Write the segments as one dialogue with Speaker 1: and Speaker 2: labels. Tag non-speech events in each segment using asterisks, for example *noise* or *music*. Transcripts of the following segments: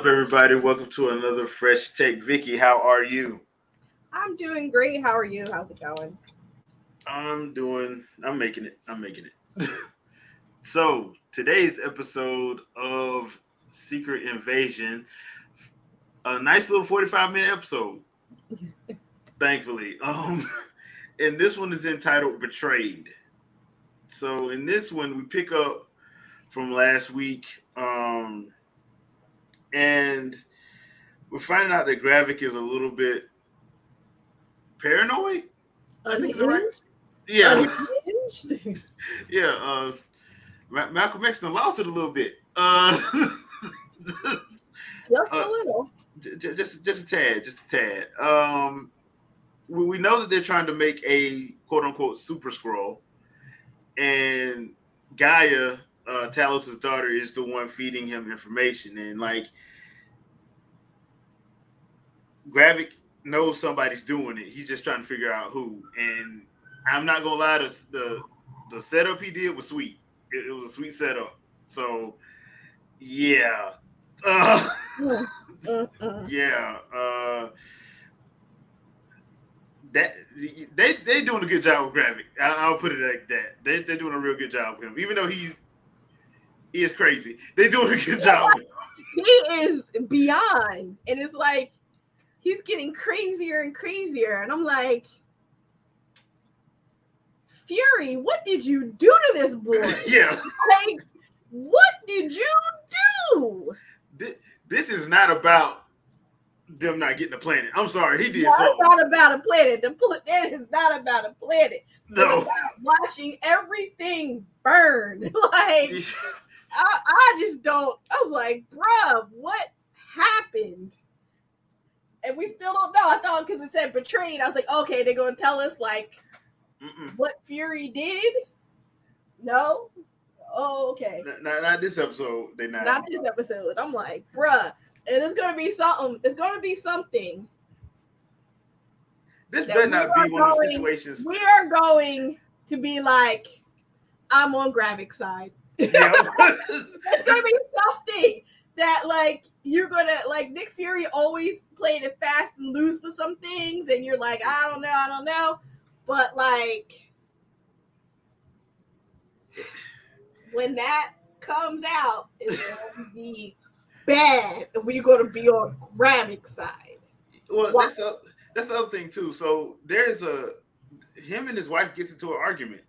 Speaker 1: up, everybody? Welcome to another Fresh Take. Vicky, how are you?
Speaker 2: I'm doing great. How are you? How's it going?
Speaker 1: I'm doing, I'm making it. I'm making it. *laughs* so, today's episode of Secret Invasion, a nice little 45 minute episode, *laughs* thankfully. Um, *laughs* and this one is entitled Betrayed. So, in this one, we pick up from last week. Um, and we're finding out that Gravik is a little bit paranoid. I think so, right? Yeah, *laughs* yeah. Uh, Malcolm X lost it a little bit. Uh, *laughs*
Speaker 2: just a uh, little.
Speaker 1: Just, just, just a tad, just a tad. Um, we, we know that they're trying to make a quote unquote super Skrull, and Gaia uh, Talos's daughter is the one feeding him information, and like Gravik knows somebody's doing it. He's just trying to figure out who. And I'm not gonna lie, the the, the setup he did was sweet. It, it was a sweet setup. So yeah, *laughs* uh, *laughs* yeah. Uh, that they they doing a good job with Gravik. I, will put it like that. They they're doing a real good job with him, even though he he is crazy. They doing a good job. *laughs*
Speaker 2: he is beyond, and it's like he's getting crazier and crazier, and I'm like. Fury, what did you do to this boy? *laughs*
Speaker 1: yeah.
Speaker 2: Like, what did you do?
Speaker 1: This, this is not about them not getting a planet. I'm sorry, he did
Speaker 2: no, something. It's not about a planet. The planet is not about a planet.
Speaker 1: No.
Speaker 2: watching everything burn. *laughs* like *laughs* I, I just don't. I was like, bruh, what happened? And we still don't know. I thought because it said betrayed, I was like, okay, they're gonna tell us like Mm-mm. what Fury did. No. Oh, okay.
Speaker 1: Not, not this episode. They not.
Speaker 2: Not this episode. I'm like, bruh, and it's gonna be something. It's gonna be something.
Speaker 1: This better not be one going, of those situations.
Speaker 2: We are going to be like, I'm on Gravik's side. *laughs* it's gonna be something that like you're gonna like Nick Fury always played it fast and loose with some things, and you're like, I don't know, I don't know. But like when that comes out, it's gonna be bad, and we're gonna be on Gravik's side.
Speaker 1: Well, that's the, that's the other thing too. So there's a him and his wife gets into an argument,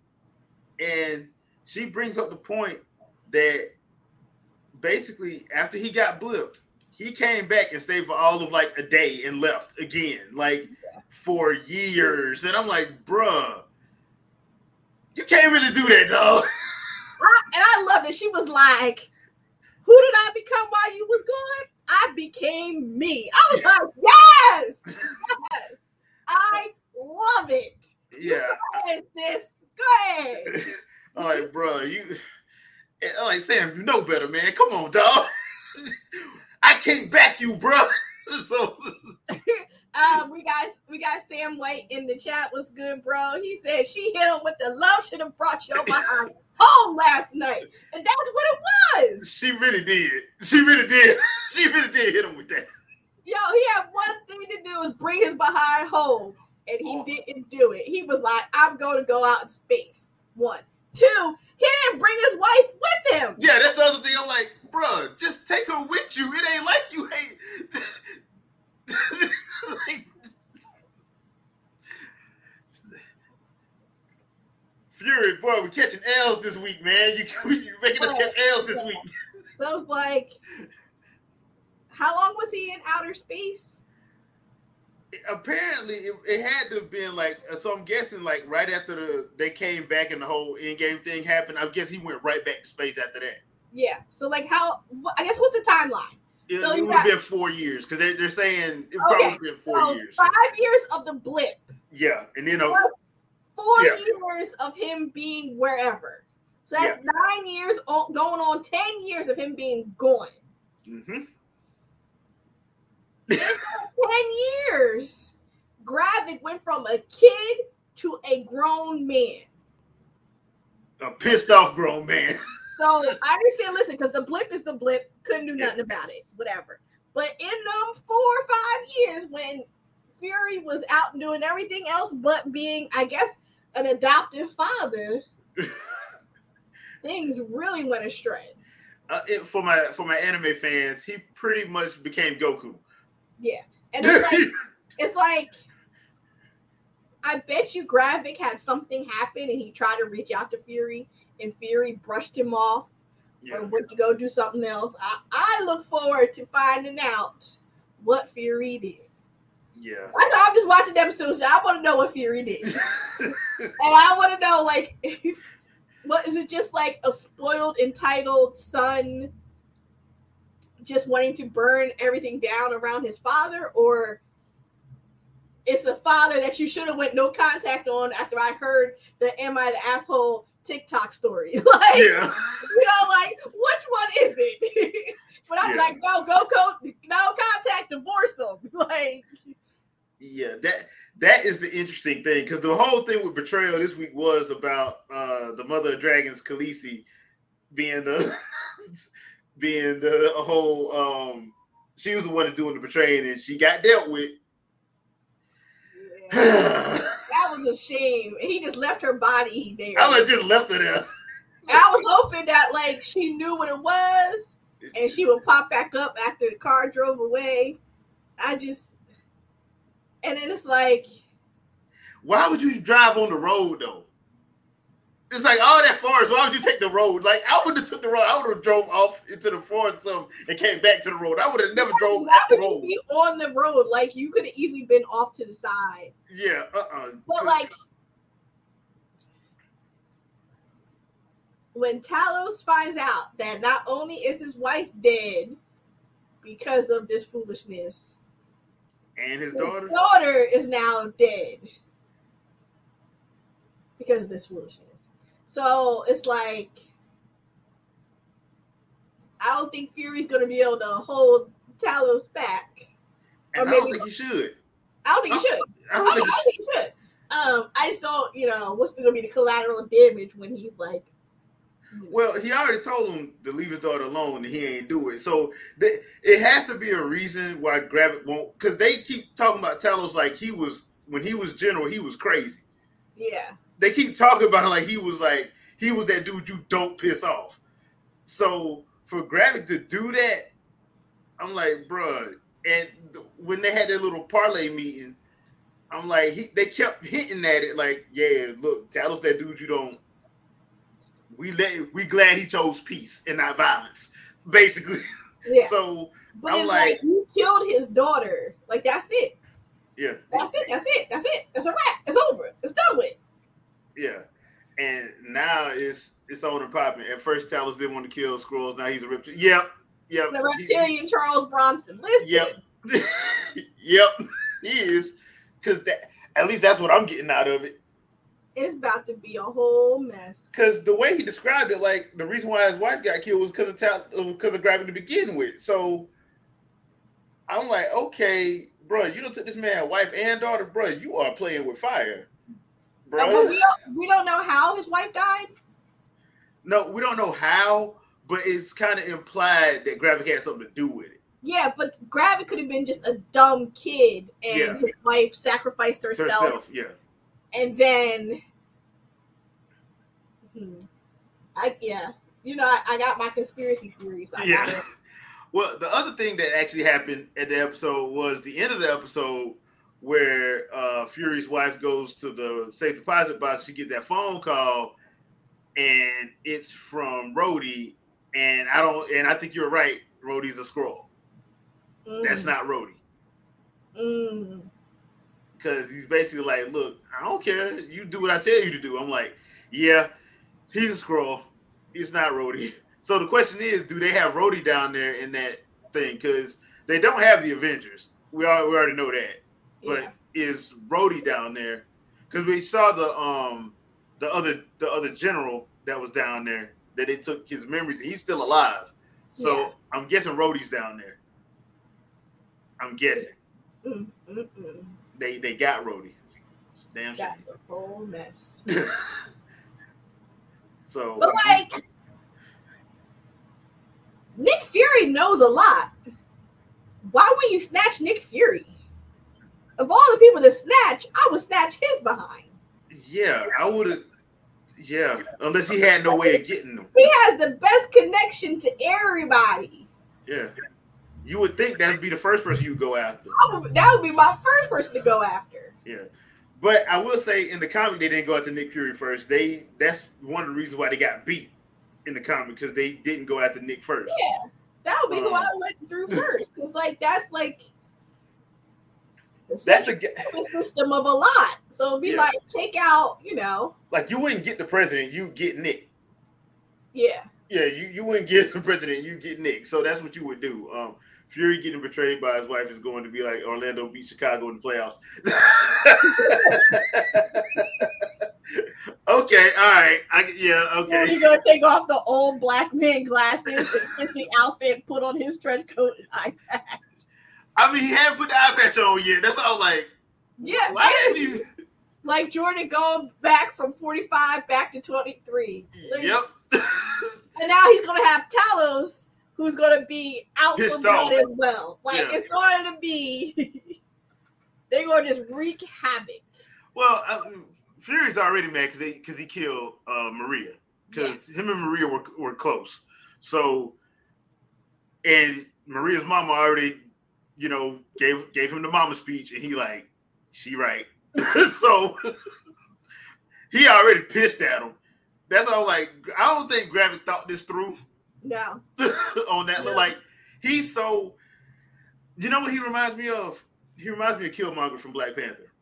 Speaker 1: and she brings up the point that basically after he got blipped, he came back and stayed for all of like a day and left again, like yeah. for years. And I'm like, bruh, you can't really do that, though. *laughs*
Speaker 2: and I love that she was like, "Who did I become while you was gone? I became me." I was like, "Yes, yes, I love it."
Speaker 1: Yeah,
Speaker 2: go ahead, sis. Go ahead. *laughs*
Speaker 1: All right, bro. You, all right, Sam. You know better, man. Come on, dog. *laughs* I can't back you, bro. *laughs* so. *laughs*
Speaker 2: Uh, we got we got Sam White in the chat. What's good, bro? He said she hit him with the love should have brought your behind home last night, and that's what it was.
Speaker 1: She really did. She really did. She really did hit him with that.
Speaker 2: Yo, he had one thing to do is bring his behind home, and he oh. didn't do it. He was like, "I'm going to go out in space." One, two. He didn't bring his wife with him.
Speaker 1: Yeah, that's the other thing. I'm like, bro, just take her with you. It ain't like you hate. like, *laughs* Fury, boy, we're catching L's this week, man. You, *laughs* you're making us catch L's this week.
Speaker 2: So I was like, how long was he in outer space?
Speaker 1: Apparently, it, it, had to have been like so. I'm guessing like right after the they came back and the whole Endgame thing happened. I guess he went right back to space after that.
Speaker 2: Yeah. So like how? I guess what's the timeline?
Speaker 1: It, so it would have been four years because they're, they're saying it okay, probably been four so years.
Speaker 2: Five years of the blip.
Speaker 1: Yeah, and then uh,
Speaker 2: four yeah. years of him being wherever. So that's yeah. nine years going on ten years of him being gone. Mm-hmm. Ten years, Gravik went from a kid to a grown man.
Speaker 1: A pissed off grown man.
Speaker 2: So I understand. Listen, because the blip is the blip. Couldn't do nothing about it. Whatever. But in them four or five years when Fury was out doing everything else but being, I guess, an adoptive father, things really went astray.
Speaker 1: Uh, it, for my for my anime fans, he pretty much became Goku.
Speaker 2: Yeah, and it's like, it's like I bet you Gravik had something happen and he tried to reach out to Fury and Fury brushed him off yeah. or went to go do something else. I, I look forward to finding out what Fury did.
Speaker 1: Yeah.
Speaker 2: That's I'm just watching the episode. So I want to know what Fury did. *laughs* and I want to know, like, *laughs* what is it just like a spoiled, entitled son just wanting to burn everything down around his father? Or it's the father that you should have went no contact on after I heard the Am I the Asshole TikTok story. *laughs* like, yeah. you know, like which one is it? *laughs* but I'm yeah. like, no, go, go, no contact, divorce them. *laughs* Like,
Speaker 1: yeah, that that is the interesting thing because the whole thing with betrayal this week was about uh the mother of dragons, Khaleesi, being the being the whole um she was the one doing the betraying and she got dealt with.
Speaker 2: Yeah. *sighs* that was a shame. And he just left her body there.
Speaker 1: I just left her there.
Speaker 2: I was hoping that like she knew what it was and she would pop back up after the car drove away. I just and then it's like
Speaker 1: why would you drive on the road though? It's like all that forest. Why would you take the road? Like I would have took the road. I would have drove off into the forest some and came back to the road. I would have never drove
Speaker 2: off the road. be on the road? Like you could have easily been off to the side.
Speaker 1: Yeah. Uh. Uh-uh.
Speaker 2: But like when Talos finds out that not only is his wife dead because of this foolishness,
Speaker 1: and his, his daughter,
Speaker 2: daughter is now dead because of this foolishness. So it's like I don't think Fury's gonna be able to hold Talos back.
Speaker 1: Or maybe, I don't think he should.
Speaker 2: I don't think he should. I don't, I think, I don't think he should. Um, I just don't, you know, what's gonna be the collateral damage when he's like
Speaker 1: well, he already told him to leave his daughter alone, and he ain't do it. So they, it has to be a reason why Gravik won't. Because they keep talking about Talos like he was when he was general, he was crazy.
Speaker 2: Yeah
Speaker 1: they keep talking about it like he was like he was that dude you don't piss off. So for Gravik to do that, I'm like, bruh. And when they had their little parlay meeting, I'm like, he, they kept hitting at it like, yeah, look, tell us that dude you don't. We let we glad he chose peace and not violence, basically. *laughs* Yeah. So
Speaker 2: but I'm it's like, like you killed his daughter. Like that's it.
Speaker 1: Yeah.
Speaker 2: That's it. That's it. That's it. It's a wrap. It's over. It's done with.
Speaker 1: Yeah. And now it's on and popping. At first, Talos didn't want to kill Skrulls. Now he's a reptilian. Yep. Yep.
Speaker 2: The reptilian Charles Bronson. Listen.
Speaker 1: Yep. *laughs* yep. He is. Because that at least that's what I'm getting out of it.
Speaker 2: It's about to be a whole mess.
Speaker 1: Because the way he described it, like the reason why his wife got killed was because of tal- uh, because of Gravik to begin with. So I'm like, okay, bro, you don't took this man wife and daughter, bro. You are playing with fire
Speaker 2: bro. We don't we don't know how his wife died.
Speaker 1: No, we don't know how, but it's kind of implied that Gravik had something to do with it.
Speaker 2: Yeah, but Gravik could have been just a dumb kid, and yeah. his wife sacrificed herself. herself.
Speaker 1: Yeah,
Speaker 2: and then, hmm, I yeah, you know, I, I got my conspiracy theories. So
Speaker 1: yeah. *laughs* Well, the other thing that actually happened at the episode was the end of the episode where uh, Fury's wife goes to the safe deposit box. She get that phone call, and it's from Rhodey. And I don't. And I think you're right. Rhodey's a Skrull. Mm. That's not Rhodey. Because mm. he's basically like, look, I don't care. You do what I tell you to do. I'm like, yeah, he's a Skrull. He's not Rhodey. *laughs* So the question is, do they have Rhodey down there in that thing? Because they don't have the Avengers. We, are, we already know that but yeah. is Rhodey down there? Because we saw the um the other the other general that was down there that they took his memories. He's still alive, so yeah. I'm guessing Rhodey's down there. I'm guessing. Mm, mm, mm. They they got Rhodey. Damn
Speaker 2: got shame. The whole mess. *laughs*
Speaker 1: so,
Speaker 2: but like Nick Fury knows a lot, why would you snatch Nick Fury? Of all the people to snatch, I would snatch his behind.
Speaker 1: Yeah, I would have. Yeah, unless he had no way of getting them.
Speaker 2: He has the best connection to everybody.
Speaker 1: Yeah, you would think that'd be the first person you go after.
Speaker 2: Would, that would be my first person to go after.
Speaker 1: Yeah, but I will say in the comic they didn't go after Nick Fury first. They that's one of the reasons why they got beat in the comic because they didn't go after Nick first.
Speaker 2: Yeah, that would be um, who I went through first because like that's like
Speaker 1: that's the
Speaker 2: system of a lot. So it'd be yeah. like take out, you know,
Speaker 1: like you wouldn't get the president, you get Nick.
Speaker 2: Yeah.
Speaker 1: Yeah, you, you wouldn't get the president, you get Nick. So that's what you would do. Um, Fury getting betrayed by his wife is going to be like Orlando beat Chicago in the playoffs. *laughs* okay, all right. I, yeah, okay.
Speaker 2: He's gonna take off the old black man glasses and fishing outfit, put on his trench coat and eye patch.
Speaker 1: I mean, he hadn't put the eye patch on yet. That's all. Like,
Speaker 2: yeah,
Speaker 1: why didn't he?
Speaker 2: Like Jordan going back from forty five back to twenty three.
Speaker 1: Yep. *laughs*
Speaker 2: and now he's gonna have Talos, who's gonna be out Pissed for blood as well. Like yeah. it's going to be. *laughs* they're gonna just wreak havoc.
Speaker 1: Well, um, Fury's already mad because because he killed uh, Maria because yeah. him and Maria were were close. So, and Maria's mama already you know, gave gave him the mama speech, and he like, she right. *laughs* so he already pissed at him. That's all. Like, I don't think Gravik thought this through.
Speaker 2: No. *laughs*
Speaker 1: on that, no. like, he's so. You know what he reminds me of? He reminds me of Killmonger from Black Panther.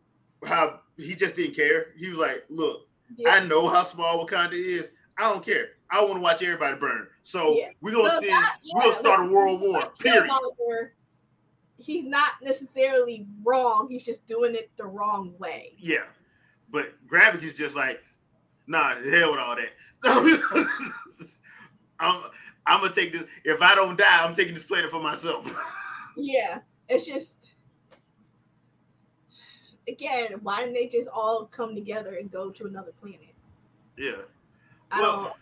Speaker 1: How he just didn't care. He was like, "Look, yeah. I know how small Wakanda is. I don't care. I want to watch everybody burn. So yeah. we're gonna so yeah, we're gonna start a world war. Period."
Speaker 2: He's not necessarily wrong. He's just doing it the wrong way.
Speaker 1: Yeah, but Gravik is just like, nah, hell with all that. *laughs* I'm I'm gonna take this. If I don't die, I'm taking this planet for myself. *laughs*
Speaker 2: yeah, it's just again, why didn't they just all come together and go to another planet?
Speaker 1: Yeah.
Speaker 2: I well, don't.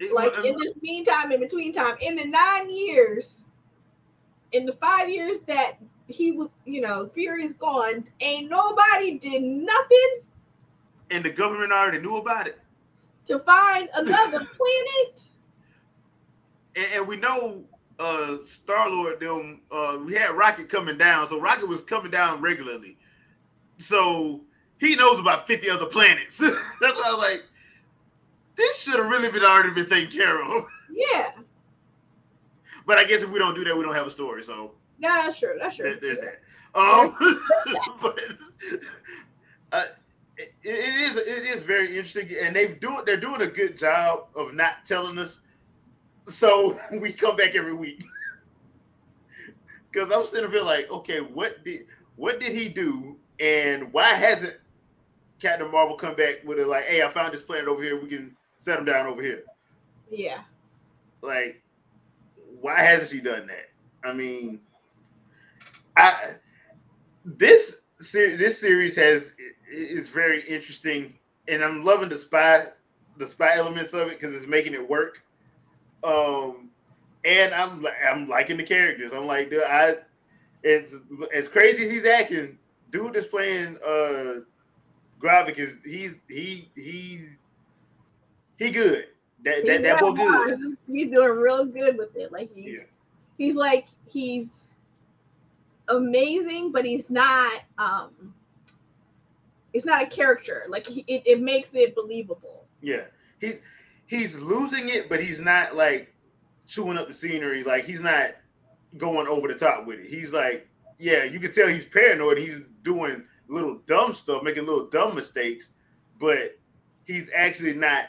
Speaker 2: It, like in this meantime, in between time, in the nine years in the five years that he was, you know, Fury's gone, ain't nobody did nothing.
Speaker 1: And the government already knew about it.
Speaker 2: To find another *laughs* planet.
Speaker 1: And, and, we know uh Star Lord them uh we had Rocket coming down, so Rocket was coming down regularly. So he knows about 50 other planets. *laughs* That's why I was like, this should have really been already been taken care of.
Speaker 2: Yeah.
Speaker 1: But I guess if we don't do that, we don't have a story. So
Speaker 2: yeah, that's true. That's true.
Speaker 1: there's that. Um, *laughs* but uh, it, it is it is very interesting, and they've doing they're doing a good job of not telling us. So *laughs* we come back every week *laughs* because I'm sitting here like, okay, what did what did he do, and why hasn't Captain Marvel come back with it like, hey, I found this planet over here, we can set him down over here.
Speaker 2: Yeah.
Speaker 1: Like why hasn't she done that? I mean, I this series this series has is very interesting, and I'm loving the spy the spy elements of it because it's making it work. Um, and I'm I'm liking the characters. I'm like, dude, I as as crazy as he's acting, dude is playing uh Gravik is he's he he he good. That that, that boy good.
Speaker 2: He's, he's, doing real good with it. Like he's yeah. he's like he's amazing, but he's not um it's not a character. Like he, it, it makes it believable.
Speaker 1: Yeah. He's he's losing it, but he's not like chewing up the scenery. Like he's not going over the top with it. He's like, yeah, you can tell he's paranoid. He's doing little dumb stuff, making little dumb mistakes, but he's actually not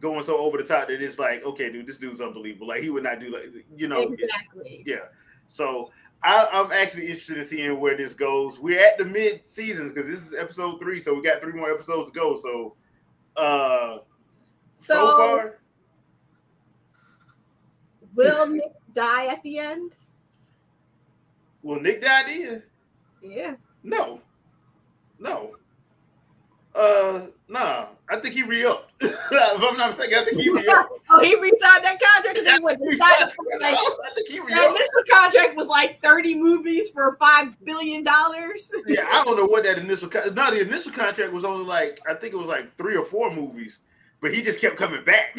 Speaker 1: going so over the top that it's like, okay, dude, this dude's unbelievable. Like he would not do like you know
Speaker 2: exactly.
Speaker 1: Yeah. So I, am actually interested in seeing where this goes. We're at the mid seasons because this is episode three, so we got three more episodes to go. So uh so, so far
Speaker 2: Will Nick die at the end?
Speaker 1: Will Nick die at the end?
Speaker 2: Yeah.
Speaker 1: No. No. Uh, nah, I think he re-upped. *laughs* if I'm not mistaken, I think he re-upped. *laughs*
Speaker 2: oh, he re-signed that contract because he went
Speaker 1: He
Speaker 2: decided,
Speaker 1: signed-
Speaker 2: like,
Speaker 1: I think he
Speaker 2: that
Speaker 1: re-upped.
Speaker 2: initial contract was like 30 movies for five billion dollars. *laughs*
Speaker 1: Yeah, I don't know what that initial. Con- no, the initial contract was only like I think it was like three or four movies, but he just kept coming back.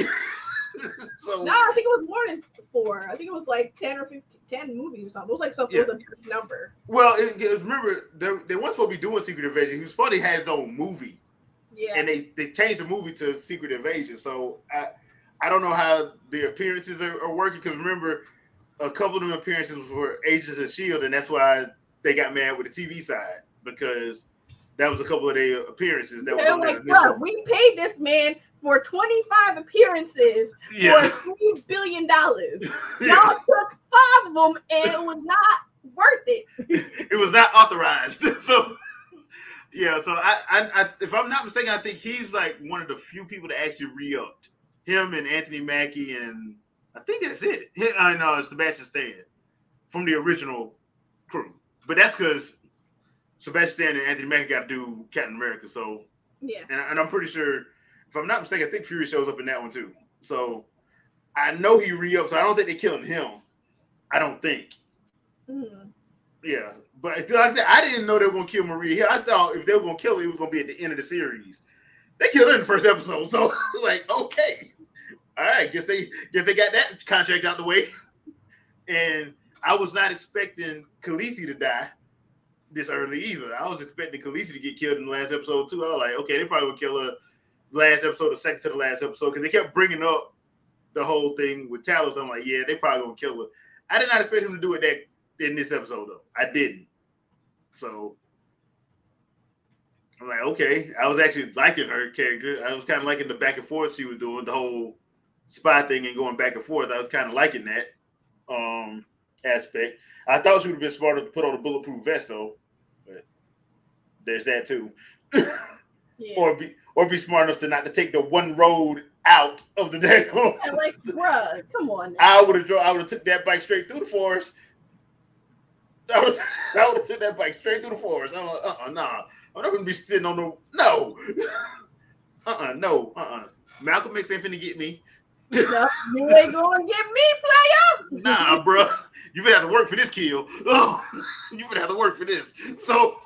Speaker 1: so
Speaker 2: No, I think it was more than four. I think it was like 10 or 15, 10 movies or something. It was like something, it was a number.
Speaker 1: well, it, it- remember they, they weren't supposed to be doing Secret Invasion. He was supposed to have his own movie.
Speaker 2: Yeah.
Speaker 1: and they they changed the movie to Secret Invasion. So I I don't know how the appearances are, are working because remember a couple of them appearances were Agents of Shield, and that's why they got mad with the TV side because that was a couple of their appearances that was
Speaker 2: They're
Speaker 1: on
Speaker 2: like, bro, we paid this man for 25 appearances
Speaker 1: Yeah,
Speaker 2: for $3 billion. *laughs* Y'all took five of them and it was not worth it. *laughs*
Speaker 1: it was not authorized. *laughs* so yeah, so I, I, I if I'm not mistaken, I think he's like one of the few people that actually re-upped. Him and Anthony Mackie and I think that's it. I know it's Sebastian Stan from the original crew, but that's because Sebastian Stan and Anthony Mackie got to do Captain America. So
Speaker 2: Yeah.
Speaker 1: and, and I'm pretty sure, if I'm not mistaken, I think Fury shows up in that one too. So I know he re-upped. So I don't think they're killing him. I don't think.
Speaker 2: Mhm.
Speaker 1: Yeah, but like I said, I didn't know they were gonna kill Maria here. I thought if they were gonna kill her, it was gonna be at the end of the series. They killed her in the first episode, so *laughs* I was like, okay, all right, guess they guess they got that contract out the way. And I was not expecting Khaleesi to die this early either. I was expecting Khaleesi to get killed in the last episode too. I was like, okay, they probably gonna kill her last episode or second to the last episode because they kept bringing up the whole thing with Talos. I'm like, yeah, they probably gonna kill her. I did not expect him to do it that in this episode though. I didn't. So I'm like, okay. I was actually liking her character. I was kind of liking the back and forth she was doing, the whole spy thing and going back and forth. I was kind of liking that um aspect. I thought she would have been smarter to put on a bulletproof vest though. But there's that too.
Speaker 2: Yeah.
Speaker 1: or be or be smart enough to not to take the one road out of the *laughs* day.
Speaker 2: And like, bruh, come on. Now.
Speaker 1: I would have drove. I would have took that bike straight through the forest. I would I would have took that bike *laughs* straight through the forest. I'm like, uh, uh nah. I'm not gonna be sitting on the no. uh, uh no, *laughs* uh, uh Malcolm X ain't finna get me.
Speaker 2: No, you ain't gonna get me, player. *laughs*
Speaker 1: Nah, bro. You gonna have to work for this kill. Oh, you gonna have to work for this. So,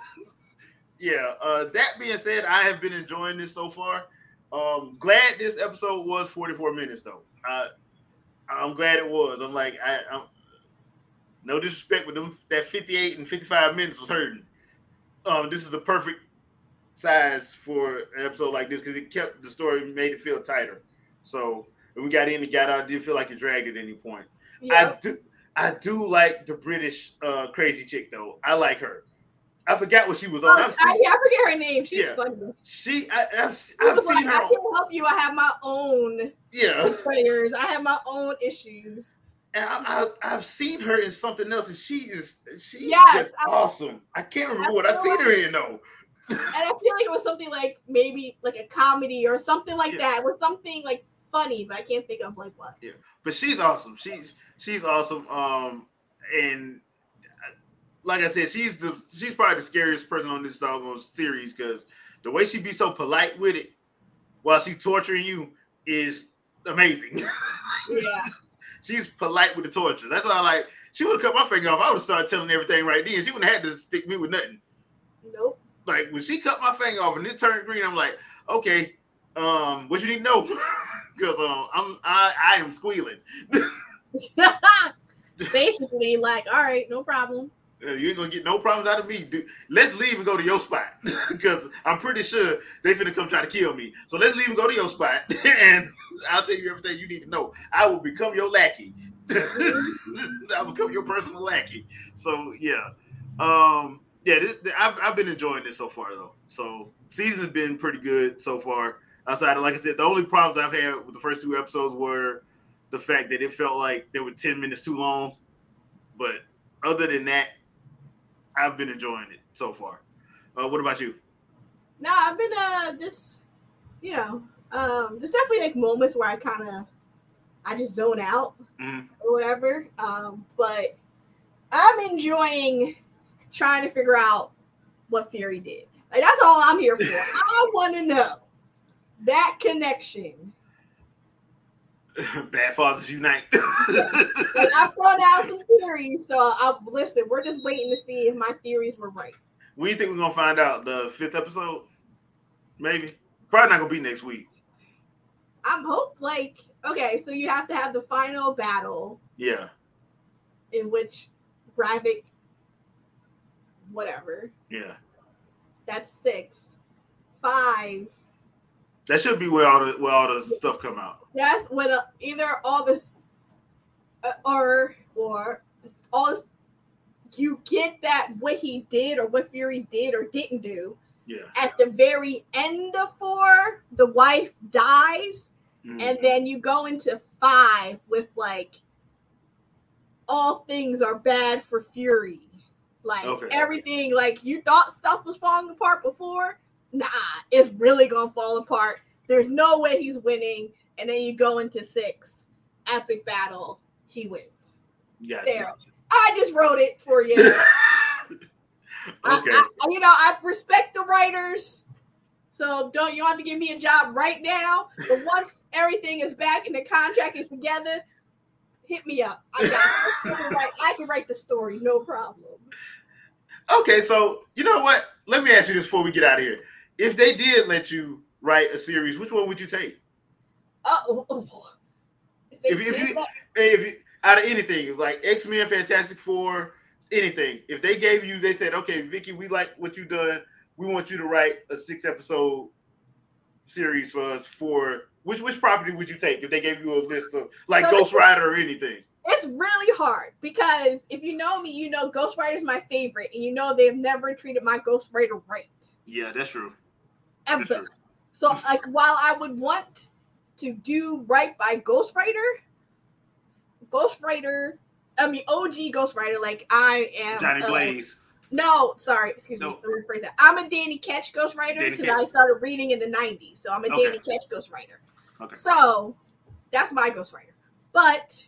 Speaker 1: yeah. Uh, that being said, I have been enjoying this so far. Um, glad this episode was 44 minutes though. Uh, I'm glad it was. I'm like, I, I'm no disrespect, but them that 58 and 55 minutes was hurting. Um, this is the perfect size for an episode like this because it kept the story, made it feel tighter. So when we got in and got out, didn't feel like it dragged at any point.
Speaker 2: Yeah.
Speaker 1: I do I do like the British uh crazy chick though. I like her. I forgot what she was on.
Speaker 2: Oh,
Speaker 1: seen
Speaker 2: yeah, I forget her name. She's
Speaker 1: Yeah.
Speaker 2: funny.
Speaker 1: she I, I've, I've seen
Speaker 2: like,
Speaker 1: her
Speaker 2: I can help you. I have my own
Speaker 1: yeah.
Speaker 2: players. I have my own issues.
Speaker 1: And I, I, I've seen her in something else, and she is she's
Speaker 2: Yes,
Speaker 1: just
Speaker 2: I-
Speaker 1: awesome. I can't remember
Speaker 2: I
Speaker 1: what I seen
Speaker 2: like-
Speaker 1: her in though.
Speaker 2: And I feel like it was something like maybe like a comedy or something like
Speaker 1: Yeah.
Speaker 2: that. It was something like funny, but I can't think of like what.
Speaker 1: Yeah, but she's awesome. She's she's awesome. Um, and like I said, she's the she's probably the scariest person on this doggone series because the way she be so polite with it while she's torturing you is amazing.
Speaker 2: Yeah. *laughs*
Speaker 1: she's polite with the torture. That's why I like. She would have cut my finger off. I would have started telling everything right then. She wouldn't have had to stick me with nothing.
Speaker 2: Nope.
Speaker 1: Like when she cut my finger off and it turned green, I'm like, okay, um, what you need to know? *laughs* Because um, I'm I I am squealing. *laughs* *laughs*
Speaker 2: Basically, like, all right, no problem.
Speaker 1: You ain't gonna get no problems out of me. Dude. Let's leave and go to your spot *laughs* because I'm pretty sure they finna come try to kill me. So let's leave and go to your spot, *laughs* and I'll tell you everything you need to know. I will become your lackey. *laughs* I'll become your personal lackey. So yeah, um, yeah. This, I've I've been enjoying this so far though. So season's been pretty good so far. Outside of like I said, the only problems I've had with the first two episodes were the fact that it felt like they were ten minutes too long. But other than that, I've been enjoying it so far. Uh, what about you?
Speaker 2: No, I've been uh this, you know, um, there's definitely like moments where I kind of, I just zone out
Speaker 1: Mhm.
Speaker 2: or whatever. Um, but I'm enjoying trying to figure out what Fury did. Like that's all I'm here for. *laughs* I want to know that connection. *laughs*
Speaker 1: Bad fathers unite. *laughs*
Speaker 2: I've thrown out some theories, so I listen. We're just waiting to see if my theories were right.
Speaker 1: when you think we're gonna find out? The fifth episode? Maybe. Probably not gonna be next week.
Speaker 2: I'm hope like okay, so you have to have the final battle
Speaker 1: Yeah.
Speaker 2: in which Gravik whatever.
Speaker 1: Yeah.
Speaker 2: That's six. Five.
Speaker 1: That should be where all the where all the stuff come out.
Speaker 2: That's when uh, either all this uh, or or all this you get that what he did or what Fury did or didn't do
Speaker 1: Yeah.
Speaker 2: at the very end of four. The wife dies,
Speaker 1: Mhm.
Speaker 2: and then you go into five with like all things are bad for Fury. Like
Speaker 1: Okay.
Speaker 2: everything, like you thought stuff was falling apart before. Nah, it's really gonna fall apart. There's no way he's winning. And then you go into six, epic battle. He wins.
Speaker 1: Gotcha.
Speaker 2: There. I just wrote it for you. *laughs*
Speaker 1: Okay.
Speaker 2: I, I- you know, I respect the writers. So don't you want to give me a job right now? But *laughs* once everything is back and the contract is together, hit me up. I got it. I can *laughs* write, I can write the story, no problem.
Speaker 1: Okay, so you know what? Let me ask you this before we get out of here. If they did let you write a series, which one would you take? *laughs*
Speaker 2: Oh.
Speaker 1: If- if you- if you, out of anything, like X Men, Fantastic Four, anything, if they gave you, they said, "Okay, Vicky, we like what you've done. We want you to write a six episode series for us." For which which property would you take if they gave you a list of like
Speaker 2: So
Speaker 1: Ghost Rider or anything?
Speaker 2: it's really hard because if you know me, you know Ghost Rider is my favorite, and you know they've never treated my Ghost Rider right.
Speaker 1: Yeah, that's true.
Speaker 2: Ever. So, like, while I would want to do right by Ghost Rider, Ghostwriter, I mean OG Ghost Rider, like I am.
Speaker 1: Johnny
Speaker 2: uh,
Speaker 1: Blaze.
Speaker 2: no, sorry, excuse
Speaker 1: No.
Speaker 2: me. Let me rephrase that. I'm a Danny Ketch Ghost Rider because I started reading in the '90s, so I'm a
Speaker 1: Okay.
Speaker 2: Danny Ketch Ghost Rider.
Speaker 1: Okay.
Speaker 2: So that's my Ghost Rider. But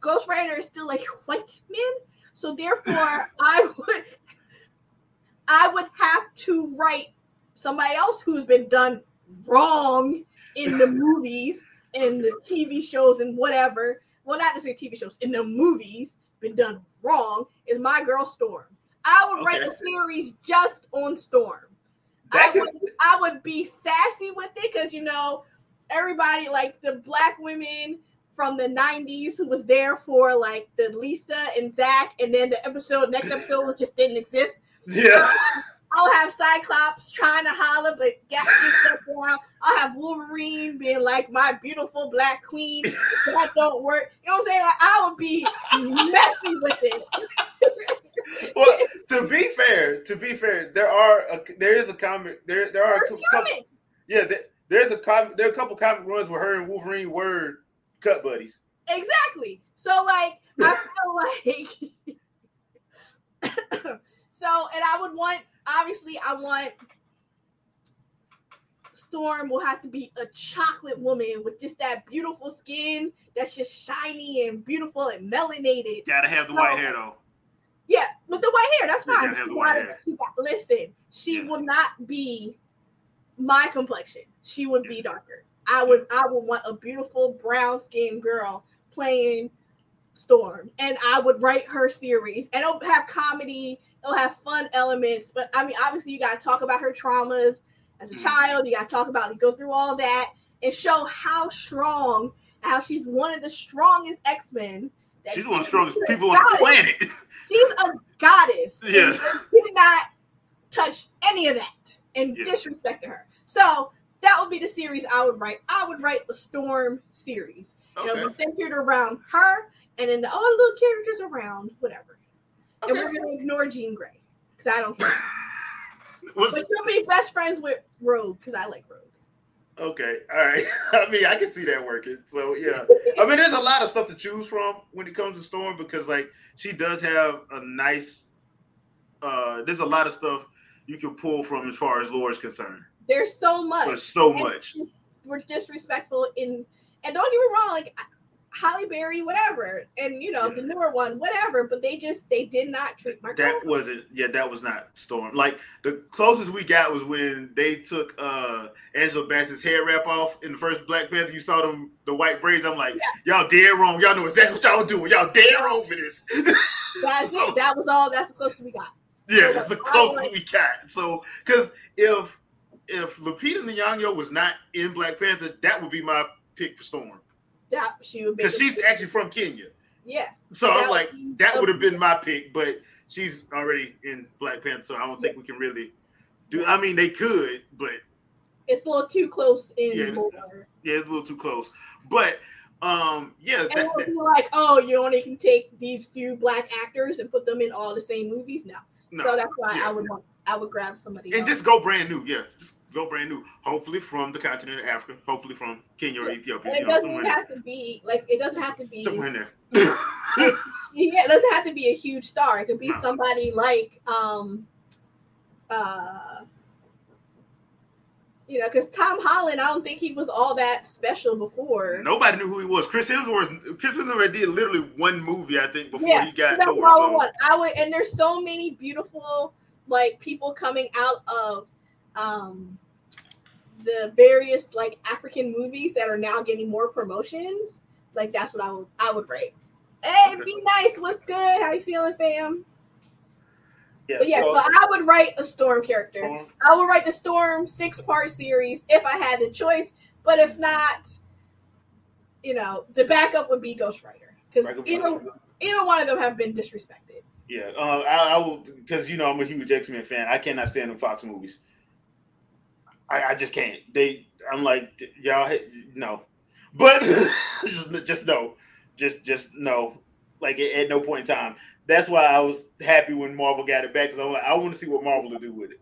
Speaker 2: Ghost Rider is still like *laughs* white man, so therefore *laughs* I would, I would have to write somebody else who's been done wrong in the *laughs* movies and the TV shows and whatever. Well, not necessarily TV shows in the movies been done wrong is my girl Storm. I would write a series just on Storm.
Speaker 1: That
Speaker 2: I
Speaker 1: could-
Speaker 2: would, I would be sassy with it because you know everybody like the black women from the 90s who was there for like the Lisa and Zach and then the episode next episode just didn't exist.
Speaker 1: Yeah. *laughs*
Speaker 2: I'll have Cyclops trying to holler, but got this stuff down. I'll have Wolverine being like my beautiful black queen. that don't work. You know what I'm saying? Like, I would be messy with it. *laughs*
Speaker 1: well, to be fair, to be fair, there are a, there is a comic there there are a couple,
Speaker 2: comics.
Speaker 1: yeah there, there's a comic there are a couple comic runs where her and Wolverine were cut buddies.
Speaker 2: Exactly. So like I *laughs* feel like *coughs* *coughs* so and I would want obviously I want Storm will have to be a chocolate woman with just that beautiful skin that's just shiny and beautiful and melanated.
Speaker 1: Gotta have the white hair though.
Speaker 2: Yeah, with the white hair, that's fine.
Speaker 1: gotta have
Speaker 2: She
Speaker 1: the white
Speaker 2: gotta-
Speaker 1: hair.
Speaker 2: she got- listen, she
Speaker 1: Yeah.
Speaker 2: will not be my complexion. She would be darker. I would I would want a beautiful brown skinned girl playing Storm. And I would write her series. And have comedy, it'll have fun elements. But I mean, obviously you gotta talk about her traumas as a
Speaker 1: Mhm.
Speaker 2: child. You gotta talk about go through all that and show how strong, how she's one of the strongest X-Men.
Speaker 1: She's one of the strongest people on the planet.
Speaker 2: She's a goddess. *laughs*
Speaker 1: Yes.
Speaker 2: You did not touch any of that and
Speaker 1: Yeah.
Speaker 2: disrespect her. So that would be the series I would write. I would write the Storm series.
Speaker 1: Okay.
Speaker 2: It'll be centered around her and then all the other little characters around, whatever. And we're gonna ignore Jean Grey. Because I don't care. *laughs* But she'll be best friends with Rogue because I like Rogue.
Speaker 1: okay, all right. *laughs* I mean, I can see that working. So yeah, *laughs* I mean, there's a lot of stuff to choose from when it comes to Storm because like she does have a nice. uh There's a lot of stuff you can pull from as far as lore is concerned.
Speaker 2: There's so much.
Speaker 1: There's so
Speaker 2: And
Speaker 1: much.
Speaker 2: We're disrespectful in and don't get me wrong, like Halle Berry, whatever, and you know
Speaker 1: Yeah.
Speaker 2: the newer one, whatever. But they just they did not treat my
Speaker 1: That wasn't yeah, that was not Storm. Like the closest we got was when they took uh Angela Bassett's hair wrap off in the first Black Panther. You saw them the white braids. I'm like, y'all dead wrong. Y'all know exactly what y'all doing. Y'all dead wrong for this. *laughs*
Speaker 2: That's
Speaker 1: So-
Speaker 2: it. That was all. That's the closest we got.
Speaker 1: yeah,
Speaker 2: So
Speaker 1: that's the closest
Speaker 2: like-
Speaker 1: we got. So because if if Lupita Nyong'o was not in Black Panther, that would be my pick for Storm
Speaker 2: That she would be.
Speaker 1: because she's actually from Kenya.
Speaker 2: yeah.
Speaker 1: So I'm like, that would have been my pick, but she's already in Black Panther, so I don't think we can really do. I mean, they could, but
Speaker 2: It's a little too close in
Speaker 1: Yeah. yeah, it's a little too close. But um, yeah,
Speaker 2: And
Speaker 1: that,
Speaker 2: it'll
Speaker 1: that-
Speaker 2: be like, oh, you only can take these few black actors and put them in all the same movies. No.
Speaker 1: no,
Speaker 2: So that's why
Speaker 1: yeah.
Speaker 2: I would want, I would grab somebody.
Speaker 1: and
Speaker 2: else.
Speaker 1: just go brand new. Yeah, just go brand new. Hopefully from the continent of Africa. Hopefully from Kenya or Ethiopia.
Speaker 2: And
Speaker 1: You
Speaker 2: it
Speaker 1: know,
Speaker 2: doesn't have to be like it doesn't have to be
Speaker 1: somewhere in there. *laughs*
Speaker 2: yeah, it doesn't have to be a huge star. It could be
Speaker 1: No.
Speaker 2: somebody like um uh you know, because Tom Holland, I don't think he was all that special before.
Speaker 1: Nobody knew who he was. Chris Hemsworth. Chris Hemsworth did literally one movie, I think, before
Speaker 2: Yeah,
Speaker 1: he got
Speaker 2: That's would
Speaker 1: So.
Speaker 2: I would, and there's so many beautiful like people coming out of um the various like African movies that are now getting more promotions. Like that's what I would I would rate. Hey,
Speaker 1: Okay.
Speaker 2: be nice. What's good? How you feeling, fam?
Speaker 1: yeah,
Speaker 2: But yeah,
Speaker 1: so-
Speaker 2: so I would write a Storm character.
Speaker 1: Storm,
Speaker 2: I would write the Storm six part series if I had the choice. But if not, you know, the backup would be Ghost Rider because either either one of them have been disrespected.
Speaker 1: Yeah, uh, I, I will because you know I'm a huge X Men fan. I cannot stand the Fox movies. I, I just can't. They, I'm like y'all, no, but *laughs* just, just no, just just no. Like at, at no point in time. That's why I was happy when Marvel got it back because I, wa- I want to see what Marvel will do with it.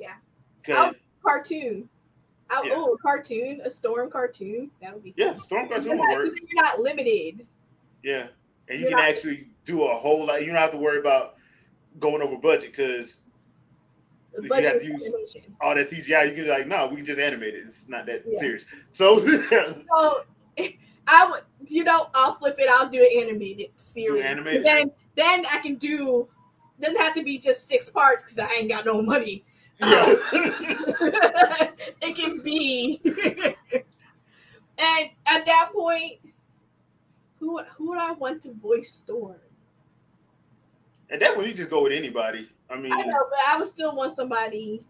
Speaker 2: Yeah.
Speaker 1: Because
Speaker 2: Cartoon. I,
Speaker 1: Yeah.
Speaker 2: Oh, a cartoon, a Storm cartoon. That would be
Speaker 1: yeah,
Speaker 2: cool.
Speaker 1: Storm
Speaker 2: You're
Speaker 1: cartoon will work.
Speaker 2: you're not limited.
Speaker 1: Yeah, and you
Speaker 2: You're
Speaker 1: can
Speaker 2: not-
Speaker 1: actually do a whole lot. You don't have to worry about going over budget because You have to use-
Speaker 2: animation.
Speaker 1: all that CGI, you can be like, no, we can just animate it. It's not that
Speaker 2: Yeah.
Speaker 1: serious. So *laughs*
Speaker 2: So *laughs* I would, you know, I'll flip it. I'll do an animated series.
Speaker 1: animated.
Speaker 2: Then, then I can do. Doesn't have to be just six parts because I ain't got no money.
Speaker 1: yeah.
Speaker 2: Um, *laughs* it can be. and at that point, who who would I want to voice Storm?
Speaker 1: At that point, you just go with anybody. I mean,
Speaker 2: I know, but I would still want somebody.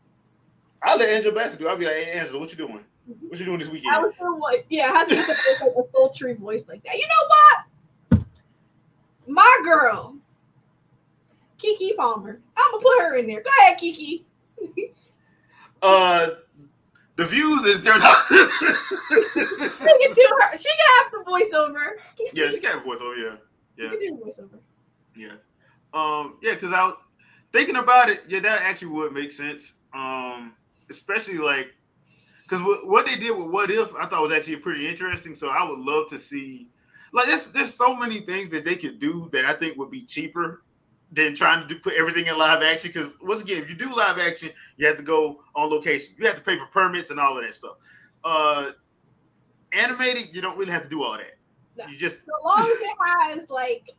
Speaker 1: I'll let Angela Bassett do. it. I'll be like, hey, Angela, what you doing? What you doing this weekend?
Speaker 2: I would still want. Yeah, I have to with like a sultry voice like that. You know what? My girl, Keke Palmer. I'm gonna put her in there. Go ahead, Keke. *laughs*
Speaker 1: Uh, the views is turned out.
Speaker 2: She can do her. She can have the voiceover. Keke,
Speaker 1: yeah, she got a voice over. Yeah,
Speaker 2: she can do the voiceover.
Speaker 1: yeah. Um, yeah, because I was thinking about it. Yeah, that actually would make sense. Um, especially like because what, what they did with What If, I thought was actually pretty interesting. So I would love to see. Like, there's there's so many things that they could do that I think would be cheaper than trying to do, put everything in live action. Because once again, if you do live action, you have to go on location. You have to pay for permits and all of that stuff. Uh, animated, you don't really have to do all that.
Speaker 2: No.
Speaker 1: You just
Speaker 2: So long as it has like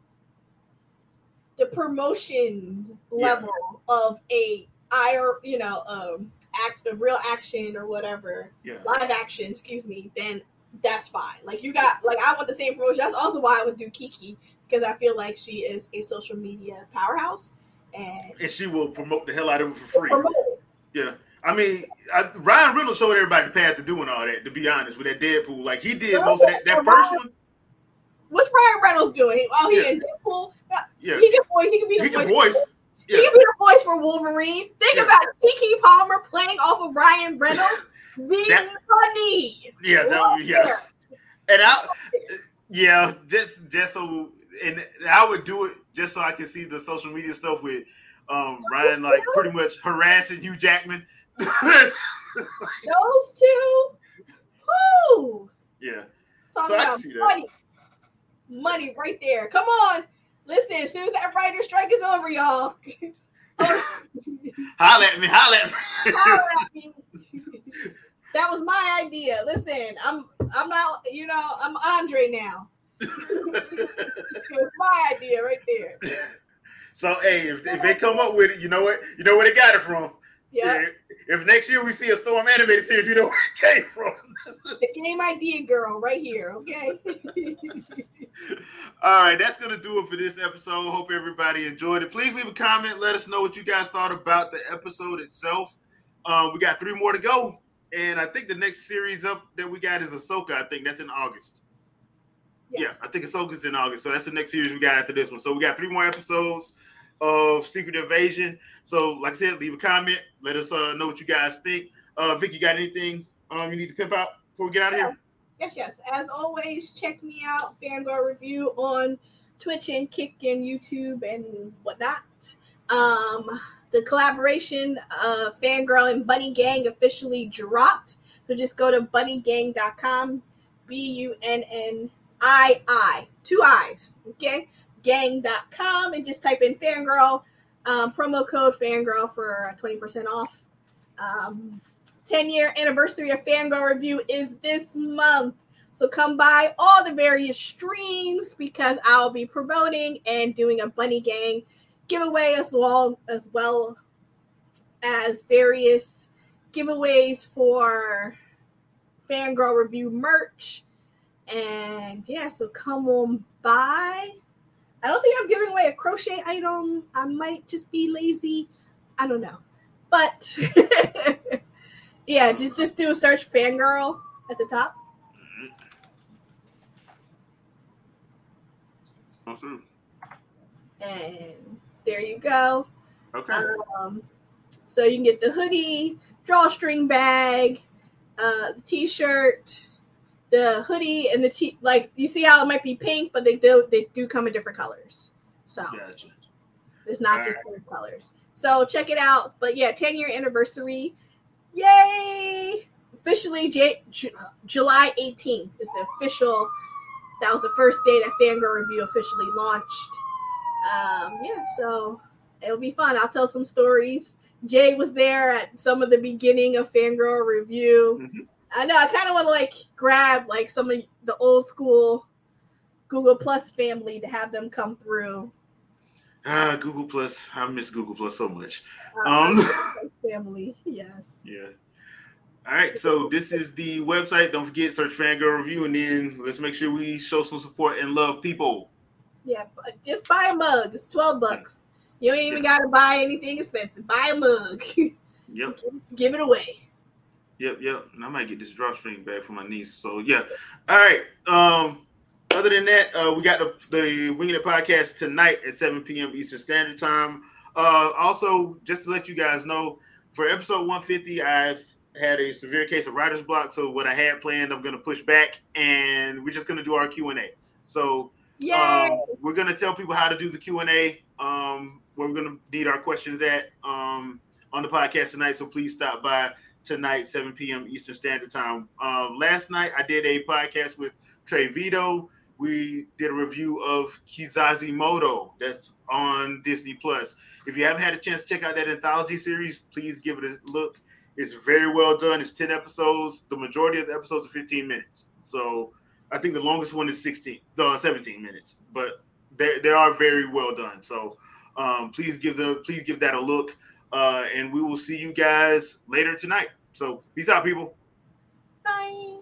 Speaker 2: promotion
Speaker 1: Yeah.
Speaker 2: level of a IR, you know, um, act of real action or whatever,
Speaker 1: yeah.
Speaker 2: live action, excuse me, then that's fine. Like you got, like I want the same promotion. That's also why I would do Keke because I feel like she is a social media powerhouse and
Speaker 1: And she will promote the hell out of it for free.
Speaker 2: it.
Speaker 1: Yeah. I mean, I, Ryan Reynolds showed everybody the path to doing all that. To be honest, with that Deadpool, like he did most of that. That first one,
Speaker 2: What's Ryan Reynolds doing? Oh, he
Speaker 1: Yeah.
Speaker 2: in Deadpool. Uh,
Speaker 1: yeah,
Speaker 2: He can voice. He can be the
Speaker 1: he can
Speaker 2: voice.
Speaker 1: voice.
Speaker 2: He can be the voice for Wolverine. Think
Speaker 1: Yeah.
Speaker 2: about Keke Palmer playing off of Ryan Reynolds *laughs* being
Speaker 1: That-
Speaker 2: funny.
Speaker 1: yeah, that would be, yeah. And I, yeah, just just so, and I would do it just so I can see the social media stuff with um Ryan, like pretty much harassing Hugh Jackman.
Speaker 2: Those two. *laughs* Whoo!
Speaker 1: yeah,
Speaker 2: Talking
Speaker 1: So I can see that.
Speaker 2: Money right there. Come on. Listen, as soon as that writer strike is over, y'all. *laughs*
Speaker 1: holla at me, holla at me.
Speaker 2: holler at me. that was my idea. Listen, I'm I'm not, you know, I'm Andre now. it was my idea right there. *laughs*
Speaker 1: So hey, if, if they come up with it, you know what? You know where they got it from.
Speaker 2: Yeah.
Speaker 1: If next year we see a Storm animated series, you know where it came from. *laughs*
Speaker 2: the game idea girl right here, okay? *laughs*
Speaker 1: All right, that's gonna do it for this episode. Hope everybody enjoyed it. Please leave a comment. Let us know what you guys thought about the episode itself. Um, we got three more to go, and I think the next series up that we got is Ahsoka. I think that's in August. Yes. Yeah, I think Ahsoka's in August, so that's the next series we got after this one. So we got three more episodes of Secret Invasion. So, like I said, leave a comment. Let us uh, know what you guys think. Uh, Vicky, got anything um, you need to pimp out before we get out of here?
Speaker 2: Yes, yes. As always, check me out, Fangirl Review on Twitch and Kick and YouTube and whatnot. Um, the collaboration of Fangirl and Bunnii Gang officially dropped. So just go to bunniigang.com, B U N N I I, two eyes, okay? Gang.com and just type in Fangirl, um, promo code Fangirl for 20% off. Um, 10 year anniversary of Fangirl Review is this month. So come by all the various streams because I'll be promoting and doing a Bunnii Gang giveaway as well as well as various giveaways for Fangirl Review merch. And yeah, so come on by. I don't think I'm giving away a crochet item. I might just be lazy. I don't know. But *laughs* yeah, just just do a search fangirl at the top.
Speaker 1: Awesome.
Speaker 2: And there you go.
Speaker 1: Okay.
Speaker 2: Um, so you can get the hoodie, drawstring bag, uh, the t-shirt, the hoodie, and the t. Like you see how it might be pink, but they do they do come in different colors. So
Speaker 1: gotcha.
Speaker 2: it's not All just right. colors. So check it out. But yeah, 10 year anniversary. Yay! Officially, J- J- July 18th is the official. That was the first day that Fangirl Review officially launched. Um, yeah, so it'll be fun. I'll tell some stories. Jay was there at some of the beginning of Fangirl Review. Mm-hmm. I know. I kind of want to like grab like some of the old school Google Plus family to have them come through
Speaker 1: Ah, Google Plus. I miss Google Plus so much. Um, *laughs*
Speaker 2: family, yes.
Speaker 1: Yeah. All right, so this is the website. Don't forget, search Fangirl Review, and then let's make sure we show some support and love people.
Speaker 2: Yeah, just buy a mug. It's twelve bucks. You ain't even got to buy anything expensive. Buy a mug. *laughs*
Speaker 1: Yep.
Speaker 2: Give it away.
Speaker 1: Yep, yep. And I might get this drawstring back for my niece. So yeah. All right. Um, other than that, uh, we got the, the Winging It podcast tonight at 7 p.m. Eastern Standard Time. Uh, also, just to let you guys know, for episode 150, I've had a severe case of writer's block. So what I had planned, I'm going to push back, and we're just going to do our Q and A. So um, we're going to tell people how to do the Q and A. Um, where we're going to need our questions at um, on the podcast tonight. So please stop by tonight, 7 p.m. Eastern Standard Time. Uh, last night, I did a podcast with Trey Vito we did a review of Kizazi Moto that's on Disney Plus. If you haven't had a chance to check out that anthology series, please give it a look. It's very well done. It's 10 episodes. The majority of the episodes are 15 minutes. So I think the longest one is 16, uh, 17 minutes, but they, they are very well done. So um, please give the please give that a look. Uh, and we will see you guys later tonight. So peace out, people.
Speaker 2: Bye.